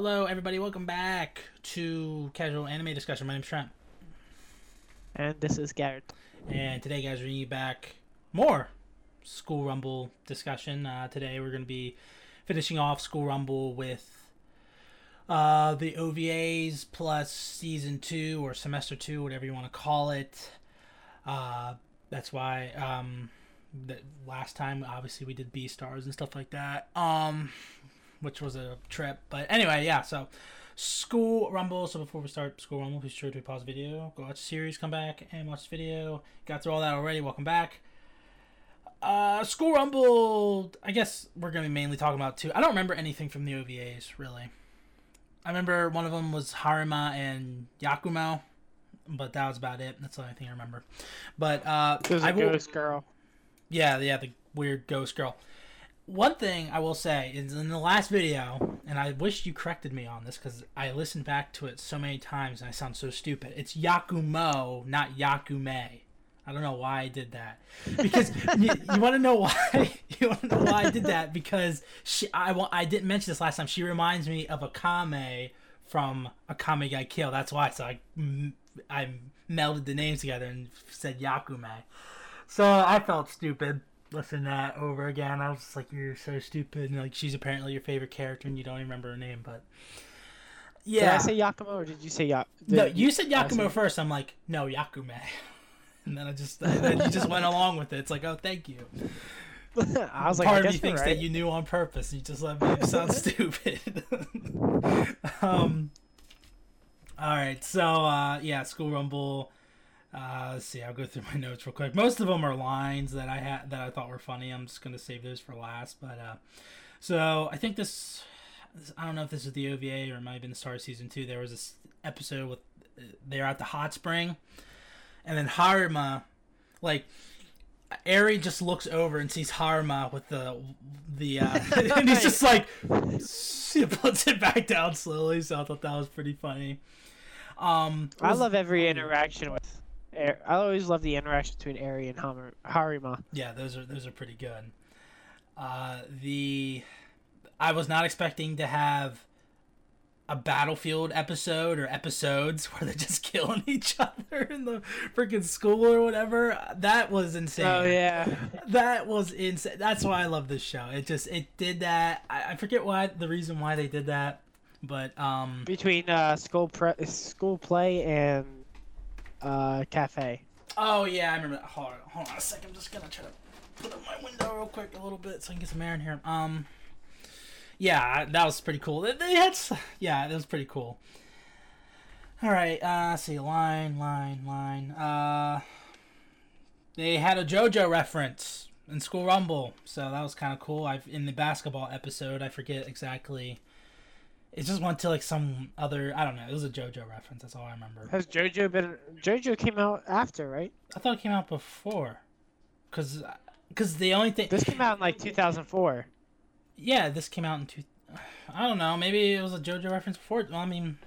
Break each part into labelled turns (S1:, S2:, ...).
S1: Hello, everybody. Welcome back to Casual Anime Discussion. My name's Trent.
S2: And this is Garrett.
S1: And today, guys, we're bringing you back more School Rumble discussion. Uh, today, we're going to be finishing off School Rumble with uh, the OVAs plus Season 2 or Semester 2, whatever you want to call it. Uh, that's why um, that last time, obviously, we did B Stars and stuff like that. Um, which was a trip. But anyway, yeah, so School Rumble. So before we start School Rumble, be sure to pause the video, go watch the series, come back and watch the video. Got through all that already. Welcome back. Uh, School Rumble. I guess we're gonna be mainly talking about two. I don't remember anything from the OVAs really. I remember one of them was Harima and Yakumo, but that was about it. That's the only thing I remember. But uh, I will,
S2: ghost girl.
S1: yeah, yeah, the weird ghost girl. One thing I will say is in the last video, and I wish you corrected me on this because I listened back to it so many times and I sound so stupid. It's Yakumo, not Yakume. I don't know why I did that. Because you, you want to know why? You want to know why I did that? Because she, I, I didn't mention this last time. She reminds me of Akame from Akame ga Kill. That's why. So I, I melded the names together and said Yakume. So I felt stupid listening to that over again. I was just like, "You're so stupid." And like, she's apparently your favorite character, and you don't even remember her name. But
S2: Did
S1: yeah,
S2: I say Yakumo or did you say Yak?
S1: no, you said Yakumo
S2: say-
S1: first. I'm like, no, Yakume. And then I just, then you just went along with it. It's like, oh, thank you.
S2: I was like,
S1: Part
S2: I
S1: of me thinks
S2: right.
S1: that you knew on purpose. You just let me sound stupid. um. All right, so uh, yeah, School Rumble. Uh, let's see. I'll go through my notes real quick. Most of them are lines that I had that I thought were funny. I'm just gonna save those for last. But uh, so I think this. I don't know if this is the OVA or it might have been the start of season two. There was this episode with they're at the hot spring, and then Harima, like Eri just looks over and sees Harima with the the uh, and he's just like she puts it back down slowly. So I thought that was pretty funny. Um,
S2: I love every interaction with. I always love the interaction between Eri and Harima.
S1: Yeah, those are those are pretty good. Uh, the I was not expecting to have a battlefield episode or episodes where they're just killing each other in the freaking school or whatever. That was insane.
S2: Oh yeah.
S1: That was insane. That's why I love this show. It just it did that. I, I forget why the reason why they did that, but um,
S2: Between uh, school pre- school play and uh, cafe.
S1: Oh yeah, I remember that. Hold on, hold on a second. I'm just gonna try to put up my window real quick a little bit so I can get some air in here. Um, yeah, that was pretty cool. Had, yeah, that was pretty cool. All right, uh, see, line, line, line. Uh, they had a JoJo reference in School Rumble, so that was kind of cool. I've in the basketball episode, I forget exactly. It just went to like some other. I don't know. It was a JoJo reference. That's all I remember.
S2: Has JoJo been? JoJo came out after, right?
S1: I thought it came out before, cause, uh, cause the only thing.
S2: This came out in like 2004.
S1: Yeah, this came out in two. I don't know. Maybe it was a JoJo reference before. Well, I mean,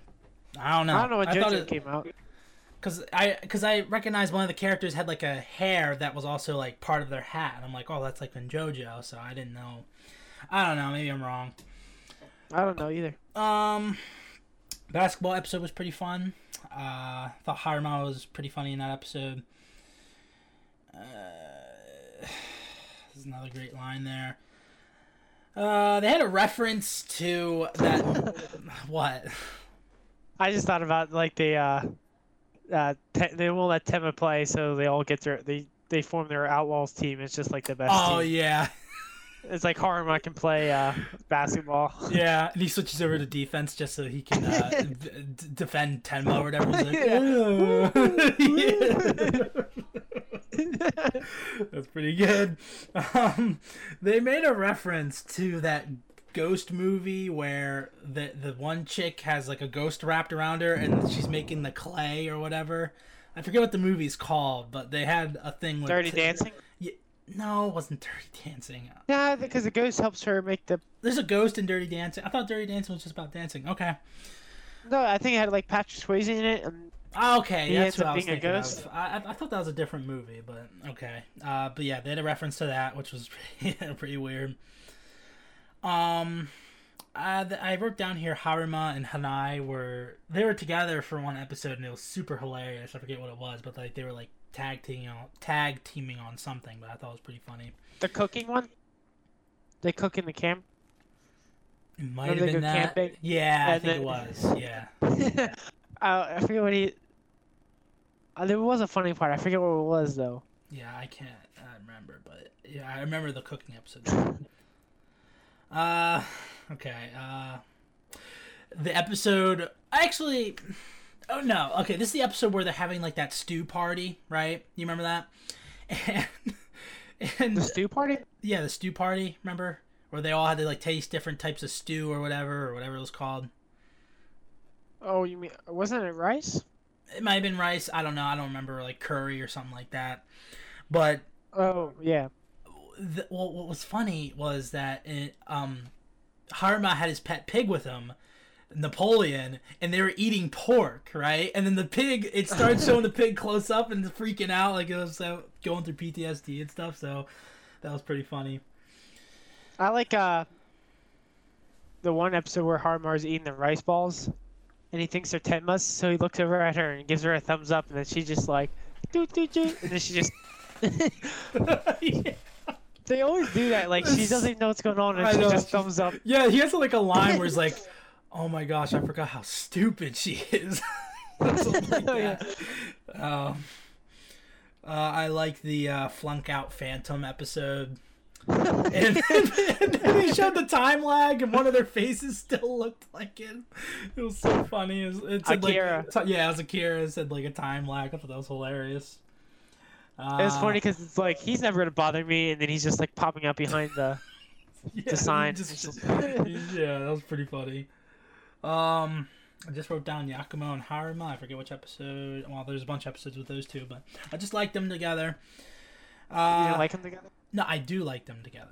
S1: I don't know.
S2: I don't know when JoJo
S1: it,
S2: came out.
S1: Cause I, cause I recognized one of the characters had like a hair that was also like part of their hat. And I'm like, oh, that's like in JoJo. So I didn't know. I don't know. Maybe I'm wrong.
S2: I don't know either.
S1: Um, basketball episode was pretty fun. Uh, I thought Harima was pretty funny in that episode. Uh, there's another great line there. Uh, they had a reference to that. what?
S2: I just thought about like they uh, uh te- they won't let Tenma play, so they all get their they they form their outlaws team. It's just like the best.
S1: Oh
S2: team.
S1: yeah,
S2: It's like Harima can play uh basketball.
S1: yeah. And he switches over to defense just so he can uh, d- defend Tenma or whatever. He's like,
S2: Yeah.
S1: That's pretty good. Um, they made a reference to that ghost movie where the the one chick has like a ghost wrapped around her and she's making the clay or whatever. I forget what the movie's called, but they had a thing with
S2: Dirty Dancing.
S1: No, it wasn't Dirty Dancing.
S2: Yeah, because the ghost helps her make the.
S1: There's a ghost in Dirty Dancing. I thought Dirty Dancing was just about dancing. Okay.
S2: No, I think it had like Patrick Swayze in it. And
S1: Ah, Okay,
S2: He
S1: that's what I was
S2: being a
S1: thinking
S2: ghost?
S1: of. I, I- I thought that was a different movie, but okay. Uh, but yeah, they had a reference to that, which was pretty, pretty weird. Um, uh, I wrote down here Harima and Hanai were they were together for one episode and it was super hilarious. I forget what it was, but like they were like tag teaming on tag teaming on something, but I thought it was pretty funny.
S2: The cooking one. They cook in the camp.
S1: It might
S2: Remember
S1: have been that.
S2: camping?
S1: Yeah, I think
S2: then-
S1: it was. Yeah.
S2: I, I forget what he. Uh, there was a funny part. I forget what it was though.
S1: Yeah, I can't uh, remember, but yeah, I remember the cooking episode. uh, okay. Uh, the episode actually. Oh no. Okay, this is the episode where they're having like that stew party, right? You remember that? And and
S2: The stew party.
S1: yeah, the stew party. Remember where they all had to like taste different types of stew or whatever or whatever it was called.
S2: Oh, you mean wasn't it rice?
S1: It might have been rice. I don't know. I don't remember like curry or something like that. But
S2: Oh yeah.
S1: the, well, what was funny was that it, um, Harima had his pet pig with him, Napoleon, and they were eating pork, right? And then the pig, it started showing the pig close up and freaking out, like it was uh, going through PTSD and stuff. So that was pretty funny.
S2: I like uh. The one episode where Harima's eating the rice balls, and he thinks they're Tenma's, so he looks over at her and gives her a thumbs up, and then she's just like, doo doo doo, and then she just.
S1: yeah.
S2: They always do that. Like she doesn't even know what's going on, and
S1: I
S2: she
S1: know.
S2: just thumbs up.
S1: yeah, he has like a line where he's like, "Oh my gosh, I forgot how stupid she is." Like
S2: Oh, yeah.
S1: Um, uh, I like the uh, flunk out Phantom episode. and, and then they showed the time lag, and one of their faces still looked like it. It was so funny. It, was, it said,
S2: Akira.
S1: Like, t- yeah, it was Akira. It said like a time lag. I thought that was hilarious. Uh,
S2: It was funny because it's like he's never gonna bother me, and then he's just like popping up behind the.
S1: yeah,
S2: sign.
S1: just-
S2: just-
S1: yeah, that was pretty funny. Um, I just wrote down Yakumo and Harima. I forget which episode. Well, there's a bunch of episodes with those two, but I just like them together.
S2: You
S1: Uh,
S2: didn't like him together?
S1: no, I do like them together.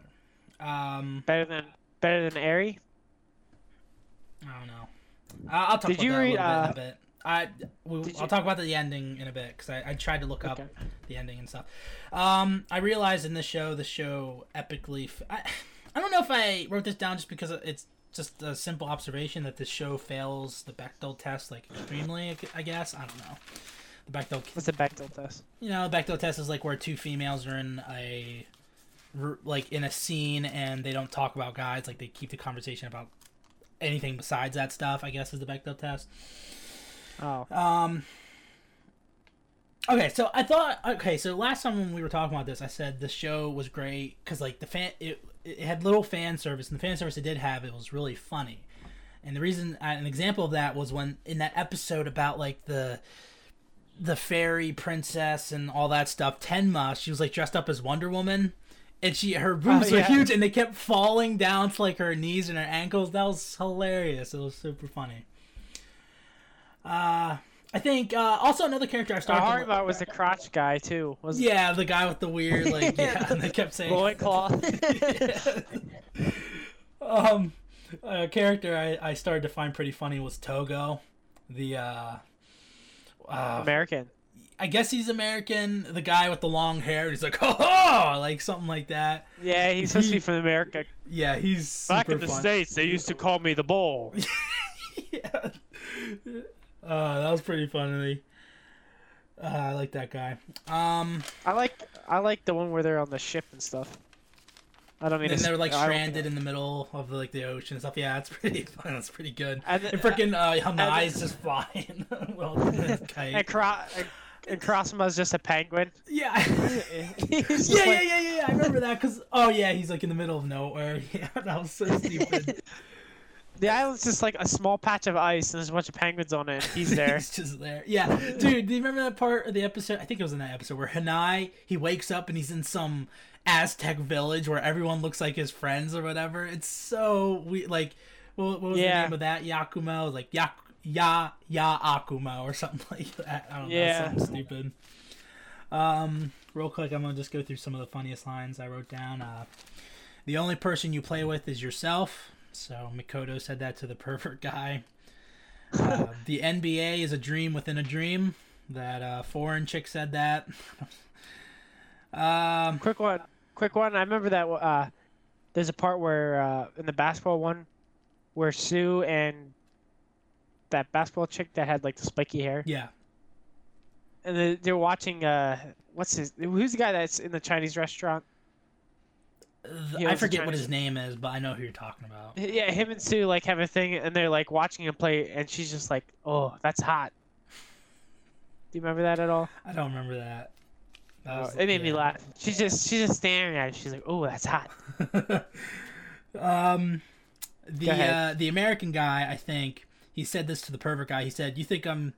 S1: Um,
S2: Better than better than Eri.
S1: I don't know. I'll talk
S2: Did
S1: about
S2: you
S1: that
S2: read,
S1: a little
S2: uh,
S1: bit bit. I we, I'll talk about the ending in a bit because I, I tried to look up the ending and stuff. Um, I realized in this show, the show epically. F- I, I don't know if I wrote this down just because it's just a simple observation that this show fails the Bechdel test like extremely. I guess I don't know. The Bechdel,
S2: What's the Bechdel test?
S1: you know, the Bechdel test is like where two females are in a like in a scene and they don't talk about guys. Like they keep the conversation about anything besides that stuff. I guess is the Bechdel test.
S2: Oh,
S1: Um. Okay, so I thought okay, so last time when we were talking about this, I said the show was great because like the fan it it had little fan service, and the fan service it did have it was really funny, and the reason uh, an example of that was when in that episode about like the the fairy princess and all that stuff, Tenma, she was like dressed up as Wonder Woman. And she, her boobs
S2: Oh,
S1: were huge, and they kept falling down to like her knees and her ankles. That was hilarious. It was super funny. Uh, I think uh, also another character I started. to-
S2: Harima was the crotch guy too. Was
S1: yeah, the guy with the weird like yeah, and they kept saying
S2: loincloth.
S1: um, a character I, I started to find pretty funny was Togo, the uh, uh,
S2: American.
S1: I guess he's American. The guy with the long hair. He's like, ho ho, like something like that.
S2: Yeah, he's supposed to be from America.
S1: Yeah, he's super
S2: Back in the
S1: fun.
S2: states, they used to call me the bull.
S1: yeah. Uh, that was pretty funny. Uh, I like that guy. Um,
S2: I like I like the one where they're on the ship and stuff. I don't mean
S1: and they're like stranded in the middle of like the ocean and stuff. Yeah, it's pretty fun. That's pretty good.
S2: And
S1: And freaking uh,
S2: and
S1: Hanai's just flying. well,
S2: And,
S1: kite.
S2: Cro- and, and Karasuma's just a penguin.
S1: Yeah. Yeah, yeah, yeah, yeah, yeah. I remember that because oh yeah, he's like in the middle of nowhere. Yeah, that was so stupid.
S2: The island's just like a small patch of ice, and there's a bunch of penguins on it. And he's there.
S1: he's just there. Yeah, dude. Do you remember that part of the episode? I think it was in that episode where Hanai he wakes up and he's in some Aztec village where everyone looks like his friends or whatever. It's so we like. What, what was
S2: Yeah.
S1: the name of that? Yakumo. It was like Yak Ya Ya Akumo or something like that. I don't
S2: Yeah.
S1: know. Something stupid. Um, real quick, I'm gonna just go through some of the funniest lines I wrote down. Uh, the only person you play with is yourself. So Mikoto said that to the pervert guy. Uh, the NBA is a dream within a dream. That uh, foreign chick said that. um,
S2: Quick one, quick one. I remember that. Uh, there's a part where uh, in the basketball one, where Sue and that basketball chick that had like the spiky hair,
S1: Yeah.
S2: and they- they're watching. Uh, what's his? Who's the guy that's in the Chinese restaurant?
S1: I forget what his name is, but I know who you're talking about.
S2: Yeah, him and Sue like have a thing, and they're like watching him play, and she's just like, "Oh, that's hot." Do you remember that at all?
S1: I don't remember that. That
S2: Oh,
S1: was-
S2: it made me laugh. She's just she's just staring at it. She's like, "Oh, that's hot."
S1: um, the uh, the American guy, I think he said this to the pervert guy. He said, "You think I'm."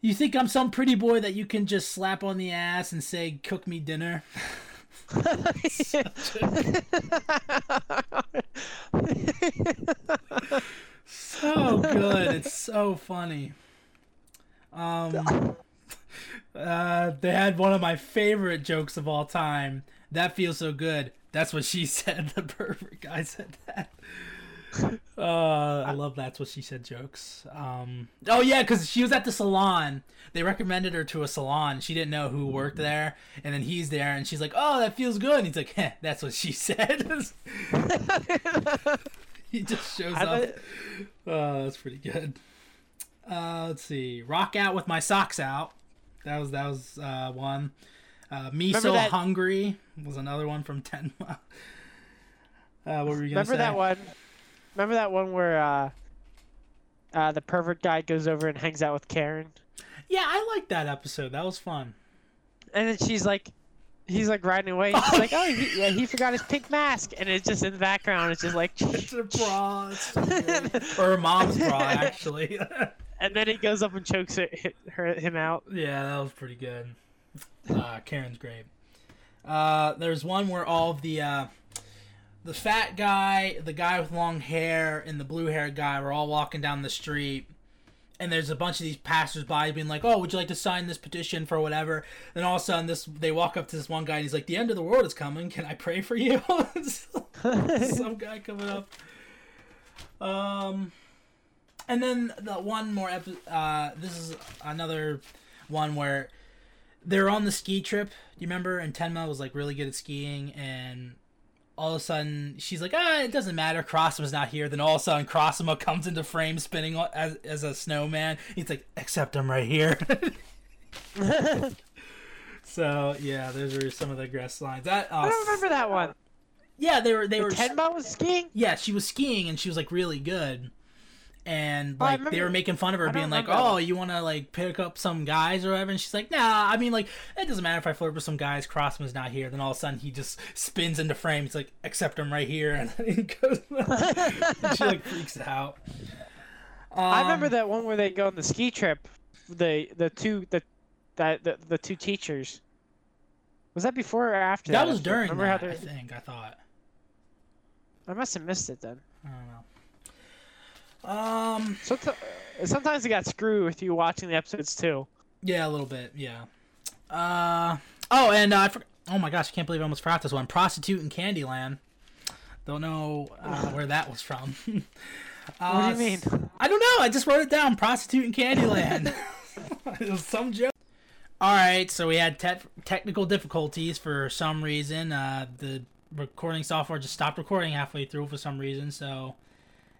S1: You think I'm some pretty boy that you can just slap on the ass and say, "Cook me dinner"? so good. It's so funny. Um, uh, they had one of my favorite jokes of all time. That feels so good. That's what she said. The perfect guy said that. Uh, I love that's what she said jokes. Um, oh yeah, because she was at the salon. They recommended her to a salon. She didn't know who worked there, and then he's there, and she's like, "Oh, that feels good." And he's like, Heh, "That's what she said." he just shows
S2: I
S1: up.
S2: bet-
S1: Oh, that's pretty good. Uh, let's see. Rock out with my socks out. That was that was uh, one. Uh, me
S2: Remember
S1: so
S2: that-
S1: hungry was another one from Tenma. Uh, what were you gonna
S2: Remember
S1: say?
S2: that one? Remember that one where uh, uh, the pervert guy goes over and hangs out with Karen,
S1: Yeah, I liked that episode. That was fun.
S2: and then she's like, he's like riding away. and She's like, "Oh, he, yeah, he forgot his pink mask," and it's just in the background. It's just like,
S1: It's a bra. It's or her mom's bra, actually.
S2: and then he goes up and chokes her, her him out.
S1: yeah, that was pretty good. Uh, Karen's great. Uh, there's one where all of the uh, the fat guy, the guy with long hair, and the blue haired guy were all walking down the street. And there's a bunch of these passersby being like, "Oh, would you like to sign this petition for whatever?" Then all of a sudden, this they walk up to this one guy and he's like, "The end of the world is coming. Can I pray for you?" Some guy coming up. Um, and then the one more episode. uh, this is another one where they're on the ski trip. Do you remember? And Tenma was like really good at skiing, and all of a sudden she's like, "Ah, it doesn't matter. Karasuma's not here." Then all of a sudden, Karasuma comes into frame, spinning as as a snowman. He's like, "Except I'm right here." so yeah, those are some of the Gress lines. That uh,
S2: I don't remember that one.
S1: Yeah, they were they were.
S2: Tenma was skiing.
S1: Yeah, she was skiing and she was like really good. And like they were making fun of her, being like, "Oh, you want to like pick up some guys or whatever?" And she's like, "Nah, I mean like it doesn't matter if I flirt with some guys. Karasuma's not here." Then all of a sudden he just spins into frame. He's like, accept I'm right here," and then he goes. and she like freaks out.
S2: I remember
S1: Um,
S2: that one where they go on the ski trip. The the two the that the, the two teachers. Was that before or after?
S1: That
S2: That,
S1: was during
S2: Remember
S1: that,
S2: how
S1: I think. I thought.
S2: I must have missed it then.
S1: I don't know. Um.
S2: Sometimes, sometimes they got screwed with you watching the episodes too.
S1: Yeah, a little bit. Yeah. Uh oh, and uh, I forgot. Oh my gosh, I can't believe I almost forgot this one. Prostitute in Candyland. Don't know uh, where that was from. uh,
S2: What do you mean?
S1: I don't know. I just wrote it down. Prostitute in Candyland. it was some joke. All right, so we had te- technical difficulties for some reason. Uh, the recording software just stopped recording halfway through for some reason. So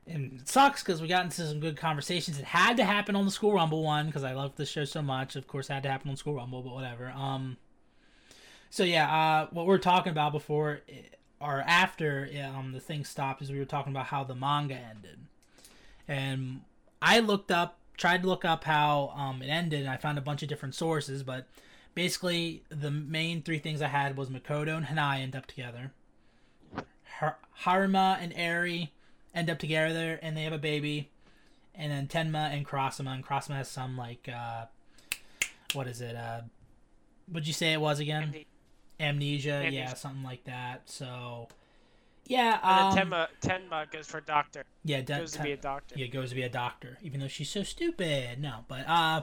S1: and it sucks because we got into some good conversations. It had to happen on the School Rumble one because I love this show so much. Of course, it had to happen on School Rumble, but whatever. Um, so yeah, uh, what we are talking about before or after um, the thing stopped is we were talking about how the manga ended, and I looked up, tried to look up how um, it ended, and I found a bunch of different sources, but basically the main three things I had was Makoto and Hanai end up together. Har- Harima and Eri end up together and they have a baby. And then Tenma and Karasuma, and Karasuma has some like uh what is it? Uh what'd you say it was again?
S2: And
S1: Amnesia, yeah, something like that. So yeah,
S2: And
S1: um,
S2: then Tenma, Tenma goes for doctor.
S1: yeah, De-
S2: Goes to be a doctor.
S1: yeah, goes to be a doctor, even though she's so stupid. No, but uh,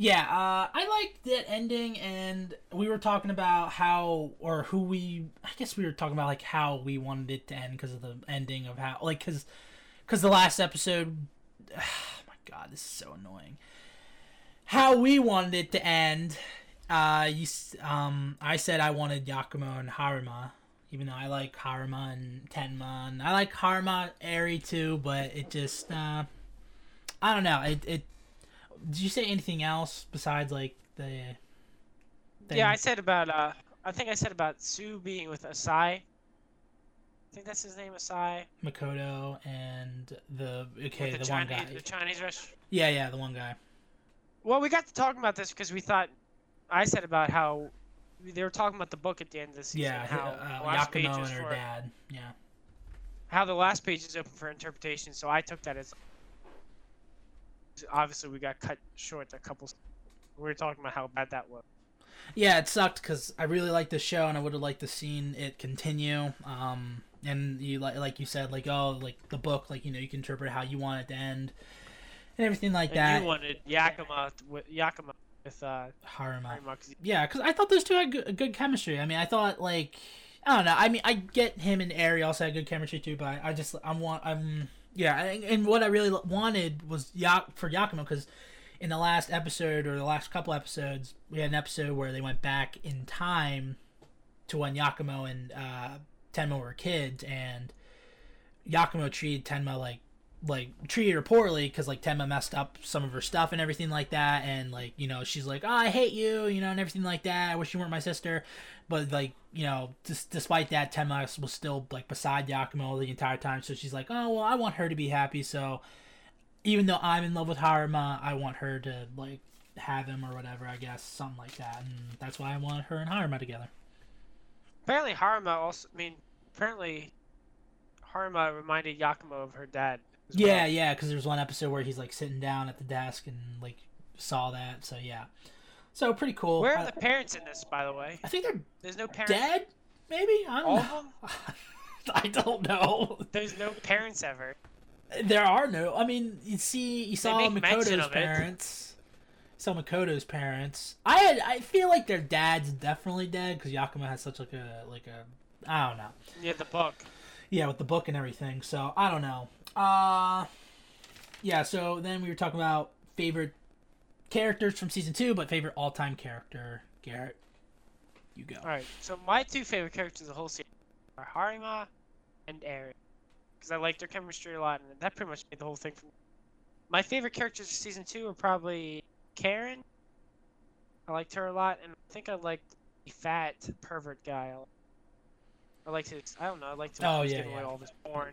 S1: yeah, uh, I liked that ending, and we were talking about how or who we. I guess we were talking about like how we wanted it to end because of the ending of how like because because the last episode. Oh my god, this is so annoying. How we wanted it to end. Uh, you um, I said I wanted Yakumo and Harima. Even though I like Harima and Tenma, and I like Harima Eri too, but it just uh, I don't know. It it. Did you say anything else besides like the? thing?
S2: Yeah, I said about uh, I think I said about Sue being with Asai. I think that's his name, Asai.
S1: Makoto and the okay
S2: with
S1: the,
S2: the,
S1: one
S2: Chinese,
S1: guy.
S2: the Chinese restaurant.
S1: Yeah, yeah, the one guy.
S2: Well, we got to talking about this because we thought I said about how they were talking about the book at the end of the season.
S1: Yeah,
S2: how
S1: uh,
S2: the last
S1: Yakumo and her
S2: for-
S1: dad. Yeah.
S2: how the last page is open for interpretation. So I took that as obviously we got cut short a couple. We were talking about how bad that was.
S1: Yeah, it sucked because I really liked the show and I would have liked to seen it continue. Um, and you like like you said, like oh, like the book, like you know, you can interpret how you want it to end, and everything like
S2: And
S1: that.
S2: you wanted Yakima with Yakima with uh,
S1: Harima.
S2: Harima 'cause
S1: Yeah, because I thought those two had good, good chemistry. I mean, I thought like I don't know. I mean, I get him and Eri also had good chemistry too, but I, I just I'm want I'm yeah, and, and what I really wanted was Yak for Yakumo because in the last episode or the last couple episodes, we had an episode where they went back in time to when Yakumo and uh, Tenma were kids, and Yakumo treated Tenma like like treated her poorly because like Tenma messed up some of her stuff and everything like that, and like you know she's like, oh, I hate you, you know, and everything like that. I wish you weren't my sister, but like you know, dis- despite that, Tenma was still like beside Yakumo the entire time. So she's like, oh well, I want her to be happy. So even though I'm in love with Harima, I want her to like have him or whatever. I guess something like that, and that's why I want her and Harima together.
S2: apparently Harima also. I mean, apparently Harima reminded Yakumo of her dad. As
S1: Yeah,
S2: well.
S1: yeah, because there's one episode where he's like sitting down at the desk and like saw that. So yeah, so pretty cool.
S2: Where
S1: I,
S2: are the parents in this, by the way?
S1: I think they're
S2: There's no parents.
S1: dead. Maybe I don't
S2: of
S1: know.
S2: them?
S1: I don't know.
S2: There's no parents ever.
S1: There are no. I mean, you see, you saw
S2: make mention
S1: Makoto's parents. Saw Makoto's parents. I had. I feel like their dad's definitely dead because Yakumo has such like a like a. I don't know.
S2: Yeah, the book.
S1: Yeah, with the book and everything. So I don't know. Uh, yeah. So then we were talking about favorite characters from season two, but favorite all-time character. Garrett, you go.
S2: All right. So my two favorite characters of the whole series are Harima and Eri, because I like their chemistry a lot, and that pretty much made the whole thing for me. My favorite characters of season two are probably Karen. I liked her a lot, and I think I liked the fat pervert guy. I liked his. I don't know. I liked him.
S1: Oh, yeah, yeah.
S2: all this his porn.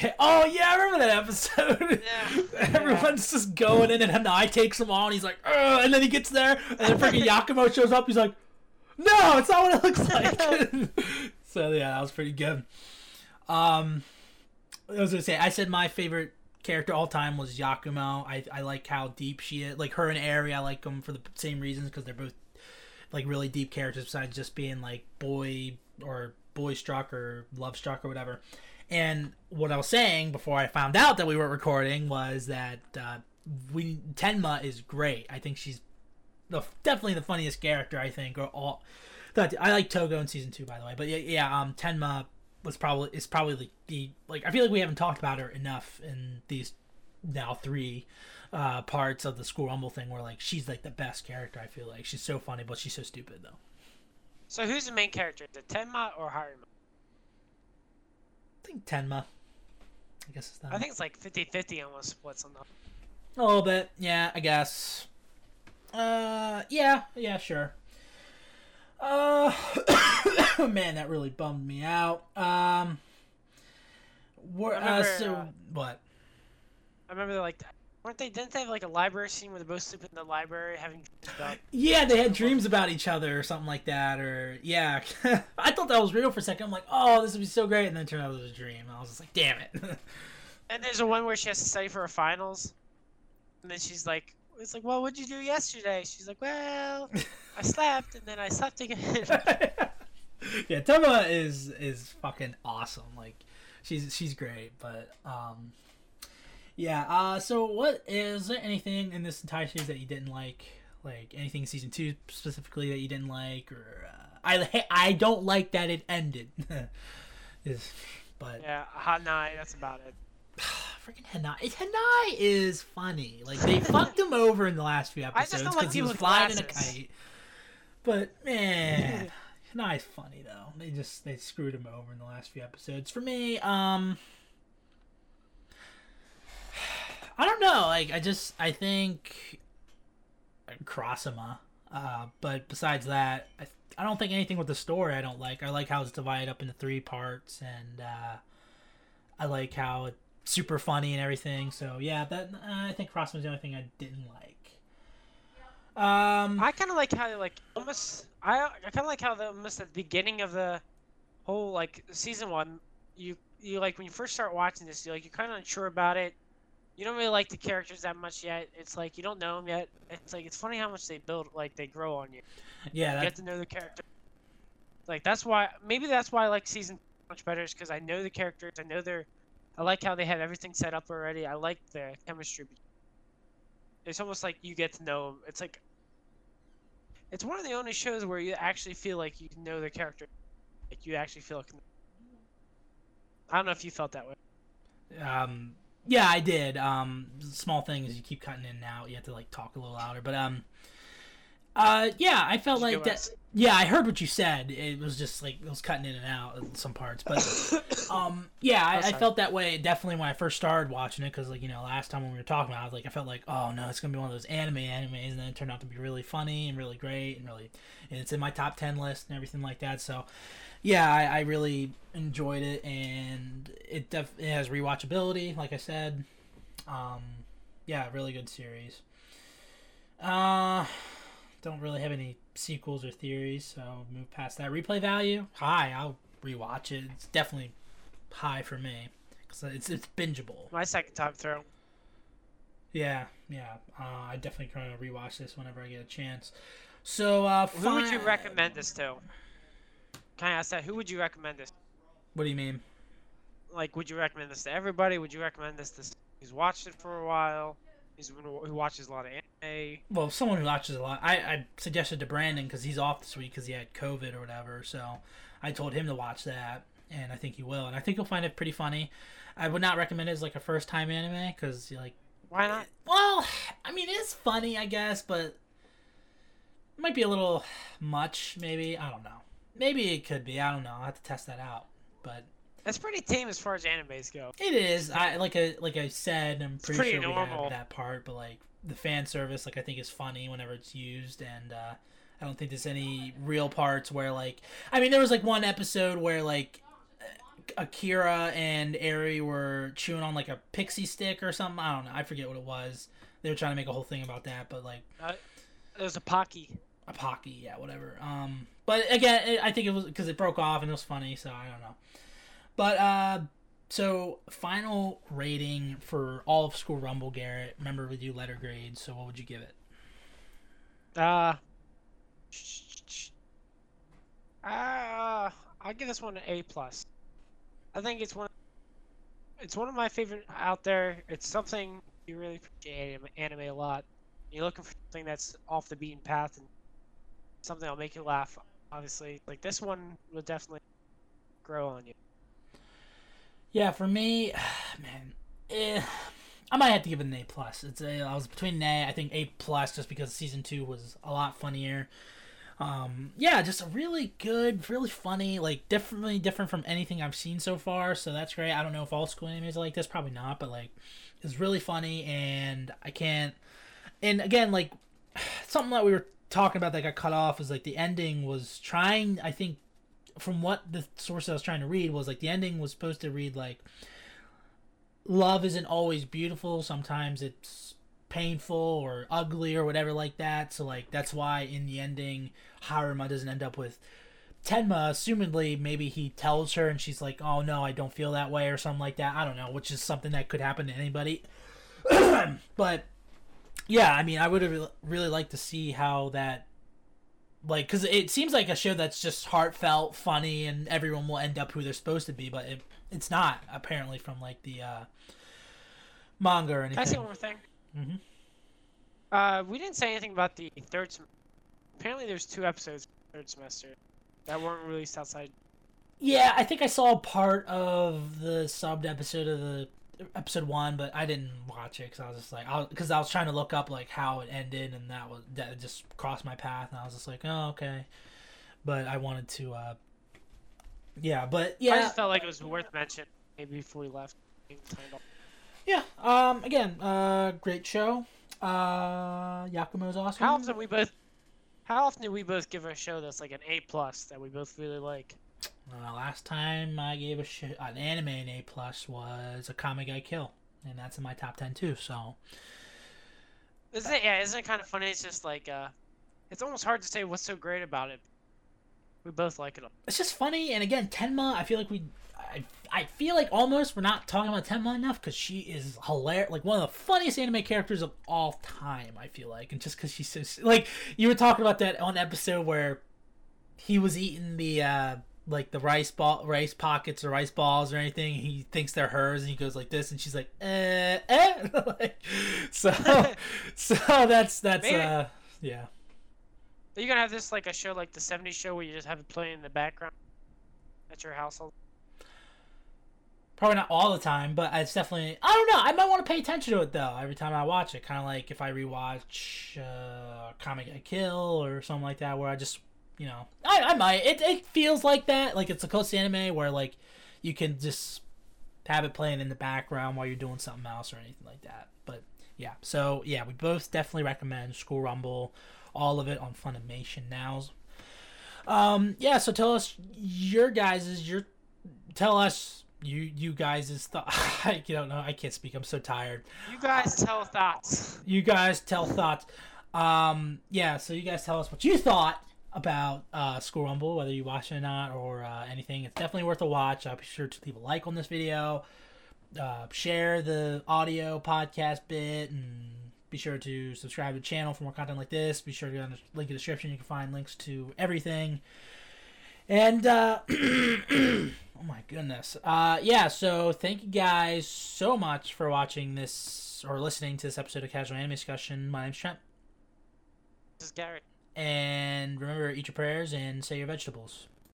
S1: Yeah. Oh yeah, I remember that episode.
S2: Yeah.
S1: Everyone's just going in, and Hanai takes him on. He's like, Ugh, and then he gets there, and then freaking Yakumo shows up. He's like, No, it's not what it looks like. so yeah, that was pretty good. Um, I was gonna say, I said my favorite character all time was Yakumo. I I like how deep she is. Like her and Eri, I like them for the same reasons because they're both like really deep characters besides just being like boy or boy struck or love struck or whatever. And what I was saying before I found out that we were recording was that uh, we Tenma is great. I think she's the definitely the funniest character. I think or all. I like Togo in season two, by the way. But yeah, yeah. Um, Tenma was probably is probably the, the like I feel like we haven't talked about her enough in these now three uh parts of the school rumble thing where like she's like the best character i feel like she's so funny but she's so stupid though
S2: So who's the main character? Is it Tenma or Harima?
S1: I think tenma i guess it's that
S2: I think it's like 50-50 almost what's on the.
S1: a little bit yeah i guess. Uh yeah yeah sure. Uh man that really bummed me out. Um uh,
S2: remember,
S1: so
S2: uh,
S1: what?
S2: I remember they're like, weren't they? Didn't they have like a library scene where they're both sleeping in the library having dreams about?
S1: Yeah, they had dreams about each other or something like that, or yeah. I thought that was real for a second. I'm like, oh, this would be so great, and then it turned out it was a dream. I was just like, damn it.
S2: And there's a one where she has to study for her finals, and then she's like, it's like, well, what'd you do yesterday? She's like, well, I slept and then I slept again.
S1: yeah, Toma is is fucking awesome. Like, she's she's great, but um, yeah. Uh, so what is there anything in this entire series that you didn't like? Like anything in season two specifically that you didn't like, or uh, I I don't like that it ended. is but
S2: yeah, night. That's about it.
S1: freaking Hanai. Hanai is funny. Like they fucked him over in the last few
S2: just
S1: episodes
S2: don't like
S1: because he was flying in a kite. But man, Hanai's funny though. They just they screwed him over in the last few episodes. For me, um, I don't know. Like I just I think Karasuma. Uh, but besides that, I I don't think anything with the story I don't like. I like how it's divided up into three parts, and uh, I like how it's super funny and everything. So yeah, that uh, I think Karasuma was the only thing I didn't like. Um,
S2: I kind of like how they like almost. I I kind of like how the almost at the beginning of the whole like season one, you you like when you first start watching this, you like you're kind of unsure about it. You don't really like the characters that much yet. It's like you don't know them yet. It's like it's funny how much they build, like they grow on you.
S1: yeah,
S2: You
S1: that,
S2: get to know the character. Like that's why maybe that's why I like season much better is because I know the characters. I know their. I like how they have everything set up already. I like the chemistry. It's almost like you get to know them. It's like. It's one of the only shows where you actually feel like you know the character. Like you actually feel. Like, I don't know if you felt that way.
S1: um, yeah, I did. Um, small thing is you keep cutting in and out. You have to like talk a little louder, but um, uh, yeah, I felt like
S2: get what I
S1: that.
S2: said?
S1: Yeah, I heard what you said. It was just like it was cutting in and out in some parts, but um, yeah, I, I felt that way definitely when I first started watching it because like you know last time when we were talking about, it, I was like I felt like oh no, it's gonna be one of those anime animes, and then it turned out to be really funny and really great and really, and it's in my top ten list and everything like that. So yeah, I, I really enjoyed it, and it def- it has rewatchability, like I said. Um, yeah, really good series. Uh, don't really have any sequels or theories, so move past that. Replay value high. I'll rewatch it. It's definitely high for me because it's it's bingeable.
S2: My second time through.
S1: Yeah, yeah. Uh, I definitely try to rewatch this whenever I get a chance. So, uh,
S2: Who would you recommend this to? Can I ask that? Who would you recommend this?
S1: What do you mean?
S2: Like, would you recommend this to everybody? Would you recommend this to who's watched it for a while? Who's who watches a lot of anime?
S1: Well, someone who watches a lot. I, I suggested to Brandon because he's off this week because he had COVID or whatever. So I told him to watch that, and I think he will. And I think you'll find it pretty funny. I would not recommend it as like a first time anime because like,
S2: Why not?
S1: well, I mean it's funny I guess, but it might be a little much. Maybe I don't know. Maybe it could be. I don't know. I will have to test that out. But
S2: That's pretty tame as far as animes go.
S1: it is. I like I like I said. I'm pretty,
S2: pretty
S1: sure we have that part, but like the fan service, like I think is funny whenever it's used, and uh, I don't think there's any real parts where like I mean there was like one episode where like Akira and Eri were chewing on like a pixie stick or something. I don't know. I forget what it was. They were trying to make a whole thing about that, but like
S2: There's a Pocky.
S1: a pocky, yeah, whatever. Um, but again, it, I think it was because it broke off and it was funny, so I don't know. But uh, so final rating for all of School Rumble, Garrett. Remember, we do letter grades, so what would you give it?
S2: Uh, uh, I'll give this one an A plus. I think it's one. It's one of my favorite out there. It's something you really appreciate anime, anime a lot. You're looking for something that's off the beaten path and something that'll make you laugh. Obviously, like this one will definitely grow on you.
S1: Yeah, for me, man, eh, I might have to give it an A plus. It's a, I was between an A, I think A plus, just because season two was a lot funnier. Um, yeah, just a really good, really funny, like definitely different from anything I've seen so far. So that's great. I don't know if all school animes are like this, probably not, but like it's really funny, and I can't. And again, like something that we were talking about that got cut off is like the ending was trying. I think from what the source I was trying to read was like the ending was supposed to read like love isn't always beautiful. Sometimes it's painful or ugly or whatever like that. So like that's why in the ending Haruma doesn't end up with Tenma. Assumedly, maybe he tells her and she's like, "Oh no, I don't feel that way" or something like that. I don't know, which is something that could happen to anybody. but yeah, I mean, I would have re- really liked to see how that like because it seems like a show that's just heartfelt funny and everyone will end up who they're supposed to be but it, it's not apparently from like the uh manga or
S2: Can I say
S1: anything
S2: one more thing?
S1: Mm-hmm.
S2: Uh, we didn't say anything about the third. Sem- Apparently, there's two episodes third semester that weren't released outside.
S1: yeah i think i saw part of the subbed episode of the episode one but i didn't watch it because i was just like because I, was trying to look up like how it ended and that was that just crossed my path and i was just like oh okay but I wanted to. Uh, yeah, but yeah, I
S2: just felt like it was worth mentioning maybe before we left.
S1: yeah. Um, again, uh, great show. Uh, Yakumo's awesome.
S2: How often we both? How often do we both give a show that's like an A plus that we both really like?
S1: Uh, last time I gave a sh- an anime an A plus was Akame ga Kill, and that's in my top ten too. So
S2: Isn't it? Yeah, isn't it kind of funny? It's just like uh, it's almost hard to say what's so great about it. We both like it.
S1: it's just funny. And again, Tenma, I feel like we, I, I feel like almost we're not talking about Tenma enough because she is hilarious, like one of the funniest anime characters of all time. I feel like, and just because she's so like you were talking about that on episode where he was eating the. uh like the rice ball, rice pockets or rice balls or anything. He thinks they're hers, and he goes like this, and she's like, eh, eh. like, so, so that's that's
S2: Maybe-
S1: uh, yeah.
S2: Are you gonna have this like a show like the '70s show where you just have it playing in the background at your household?
S1: Probably not all the time, but it's definitely. I don't know. I might want to pay attention to it though every time I watch it. Kind of like if I rewatch uh, Akame ga Kill or something like that, where I just, you know, I, I might. It, it feels like that. Like it's a close anime where like you can just have it playing in the background while you're doing something else or anything like that. But yeah, so yeah, we both definitely recommend School Rumble, all of it on Funimation now. Um, yeah, so tell us your guys's your tell us you you guys' thought. I don't know. I can't speak. I'm so tired.
S2: You guys tell thoughts.
S1: You guys tell thoughts. Um, yeah. So you guys tell us what you thought about uh, School Rumble, whether you watch it or not, or uh, anything. It's definitely worth a watch. Uh, be sure to leave a like on this video. Uh, share the audio podcast bit, and be sure to subscribe to the channel for more content like this. Be sure to go in the link in the description. You can find links to everything. And uh, oh my goodness, uh, yeah. So thank you guys so much for watching this or listening to this episode of Casual Anime Discussion. My name's Trent,
S2: This is Gary.
S1: And remember, eat your prayers and say your vegetables.